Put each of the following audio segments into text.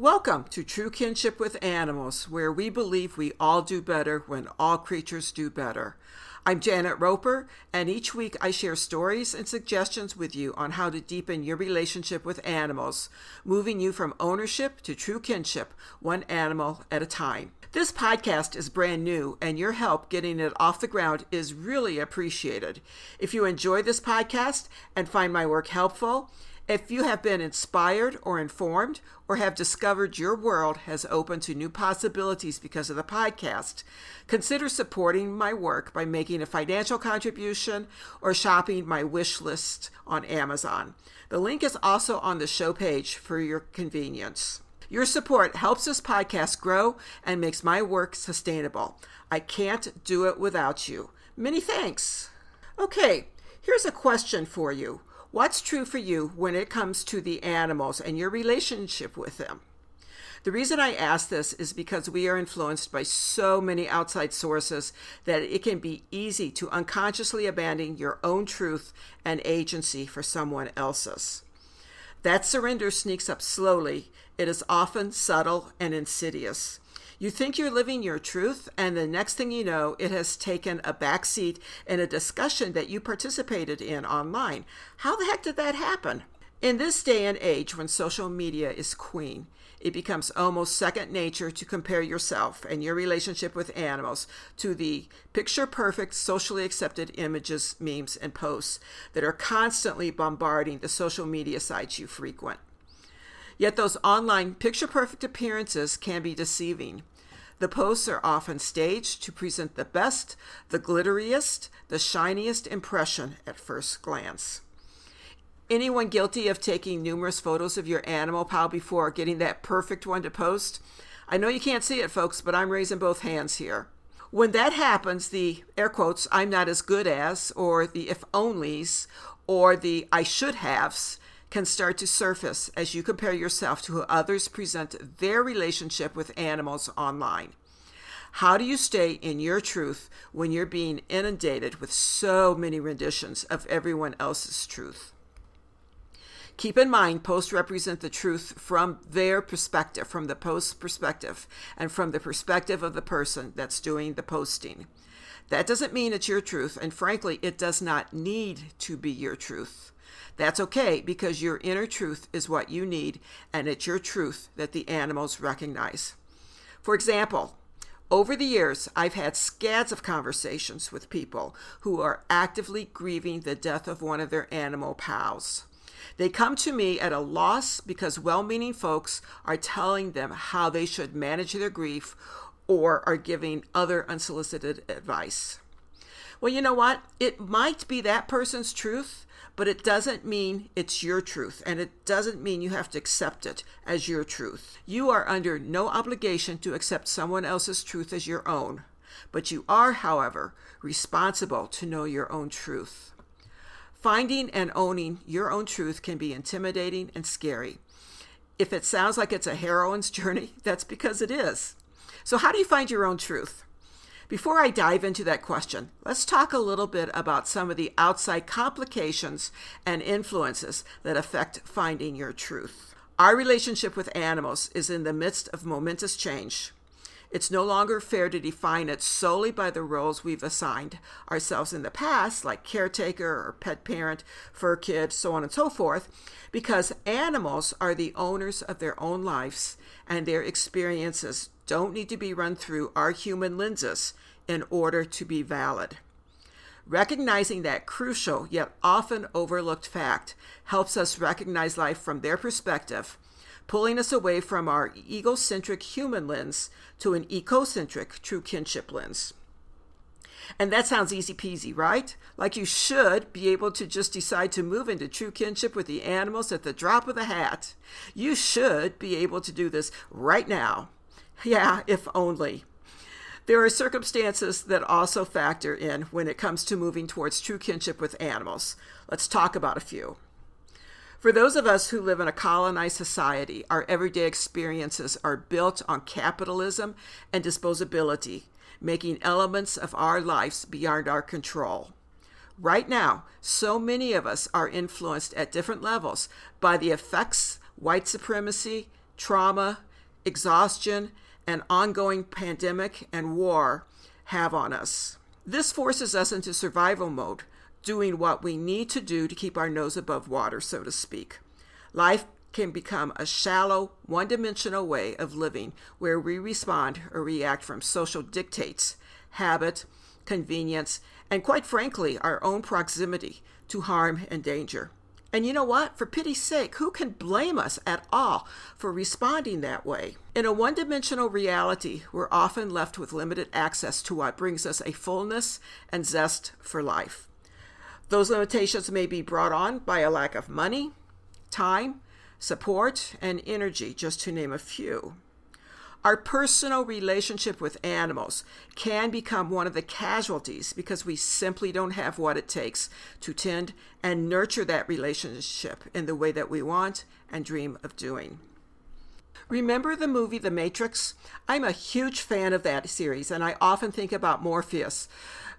Welcome to True Kinship with Animals, where we believe we all do better when all creatures do better. I'm Janet Roper, and each week I share stories and suggestions with you on how to deepen your relationship with animals, moving you from ownership to true kinship, one animal at a time. This podcast is brand new, and your help getting it off the ground is really appreciated. If you enjoy this podcast and find my work helpful, if you have been inspired or informed, or have discovered your world has opened to new possibilities because of the podcast, consider supporting my work by making a financial contribution or shopping my wish list on Amazon. The link is also on the show page for your convenience. Your support helps this podcast grow and makes my work sustainable. I can't do it without you. Many thanks. Okay, here's a question for you. What's true for you when it comes to the animals and your relationship with them? The reason I ask this is because we are influenced by so many outside sources that it can be easy to unconsciously abandon your own truth and agency for someone else's. That surrender sneaks up slowly. It is often subtle and insidious. You think you're living your truth, and the next thing you know, it has taken a backseat in a discussion that you participated in online. How the heck did that happen? In this day and age when social media is queen, it becomes almost second nature to compare yourself and your relationship with animals to the picture perfect, socially accepted images, memes, and posts that are constantly bombarding the social media sites you frequent. Yet those online picture perfect appearances can be deceiving. The posts are often staged to present the best, the glitteriest, the shiniest impression at first glance. Anyone guilty of taking numerous photos of your animal pal before getting that perfect one to post? I know you can't see it, folks, but I'm raising both hands here. When that happens, the air quotes, I'm not as good as, or the if onlys, or the I should haves can start to surface as you compare yourself to how others present their relationship with animals online. How do you stay in your truth when you're being inundated with so many renditions of everyone else's truth? Keep in mind, posts represent the truth from their perspective, from the post's perspective, and from the perspective of the person that's doing the posting. That doesn't mean it's your truth, and frankly, it does not need to be your truth. That's okay because your inner truth is what you need, and it's your truth that the animals recognize. For example, over the years, I've had scads of conversations with people who are actively grieving the death of one of their animal pals. They come to me at a loss because well meaning folks are telling them how they should manage their grief or are giving other unsolicited advice. Well, you know what? It might be that person's truth, but it doesn't mean it's your truth, and it doesn't mean you have to accept it as your truth. You are under no obligation to accept someone else's truth as your own, but you are, however, responsible to know your own truth. Finding and owning your own truth can be intimidating and scary. If it sounds like it's a heroine's journey, that's because it is. So, how do you find your own truth? Before I dive into that question, let's talk a little bit about some of the outside complications and influences that affect finding your truth. Our relationship with animals is in the midst of momentous change. It's no longer fair to define it solely by the roles we've assigned ourselves in the past, like caretaker or pet parent, fur kid, so on and so forth, because animals are the owners of their own lives and their experiences don't need to be run through our human lenses in order to be valid. Recognizing that crucial yet often overlooked fact helps us recognize life from their perspective, pulling us away from our egocentric human lens to an ecocentric true kinship lens. And that sounds easy peasy, right? Like you should be able to just decide to move into true kinship with the animals at the drop of a hat. You should be able to do this right now. Yeah, if only. There are circumstances that also factor in when it comes to moving towards true kinship with animals. Let's talk about a few. For those of us who live in a colonized society, our everyday experiences are built on capitalism and disposability, making elements of our lives beyond our control. Right now, so many of us are influenced at different levels by the effects white supremacy, trauma, exhaustion, and ongoing pandemic and war have on us. This forces us into survival mode, doing what we need to do to keep our nose above water, so to speak. Life can become a shallow, one dimensional way of living where we respond or react from social dictates, habit, convenience, and quite frankly, our own proximity to harm and danger. And you know what? For pity's sake, who can blame us at all for responding that way? In a one dimensional reality, we're often left with limited access to what brings us a fullness and zest for life. Those limitations may be brought on by a lack of money, time, support, and energy, just to name a few. Our personal relationship with animals can become one of the casualties because we simply don't have what it takes to tend and nurture that relationship in the way that we want and dream of doing. Remember the movie The Matrix? I'm a huge fan of that series, and I often think about Morpheus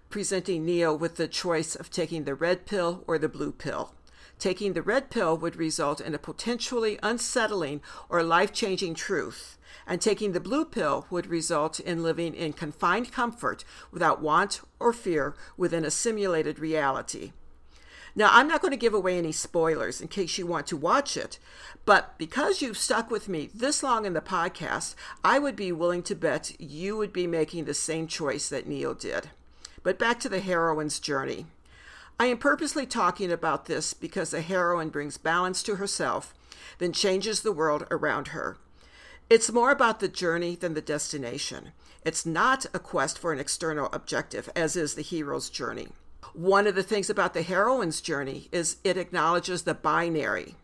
presenting Neo with the choice of taking the red pill or the blue pill. Taking the red pill would result in a potentially unsettling or life changing truth, and taking the blue pill would result in living in confined comfort without want or fear within a simulated reality. Now, I'm not going to give away any spoilers in case you want to watch it, but because you've stuck with me this long in the podcast, I would be willing to bet you would be making the same choice that Neo did. But back to the heroine's journey. I am purposely talking about this because the heroine brings balance to herself, then changes the world around her. It's more about the journey than the destination. It's not a quest for an external objective, as is the hero's journey. One of the things about the heroine's journey is it acknowledges the binary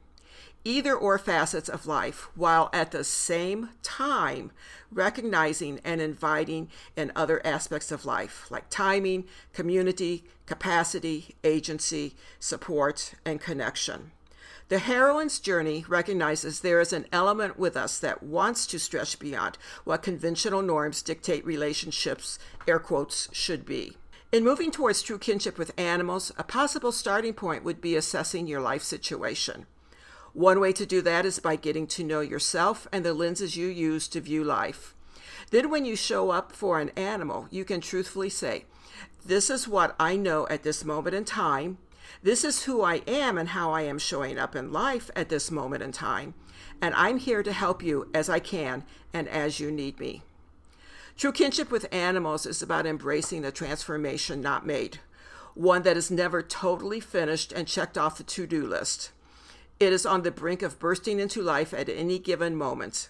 either or facets of life while at the same time recognizing and inviting in other aspects of life like timing, community, capacity, agency, support, and connection. The heroine's journey recognizes there is an element with us that wants to stretch beyond what conventional norms dictate relationships, air quotes, should be. In moving towards true kinship with animals, a possible starting point would be assessing your life situation. One way to do that is by getting to know yourself and the lenses you use to view life. Then, when you show up for an animal, you can truthfully say, This is what I know at this moment in time. This is who I am and how I am showing up in life at this moment in time. And I'm here to help you as I can and as you need me. True kinship with animals is about embracing the transformation not made, one that is never totally finished and checked off the to do list. It is on the brink of bursting into life at any given moment.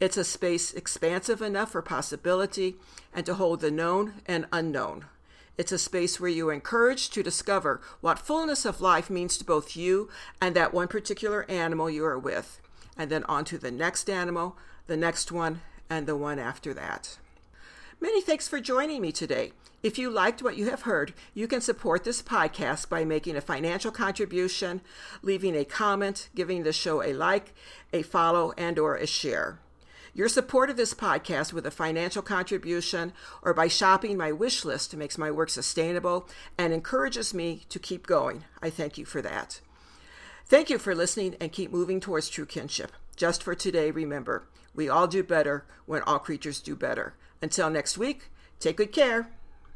It's a space expansive enough for possibility and to hold the known and unknown. It's a space where you are encouraged to discover what fullness of life means to both you and that one particular animal you are with, and then on to the next animal, the next one, and the one after that. Many thanks for joining me today. If you liked what you have heard, you can support this podcast by making a financial contribution, leaving a comment, giving the show a like, a follow, and or a share. Your support of this podcast with a financial contribution or by shopping my wish list makes my work sustainable and encourages me to keep going. I thank you for that. Thank you for listening and keep moving towards true kinship. Just for today, remember, we all do better when all creatures do better. Until next week, take good care.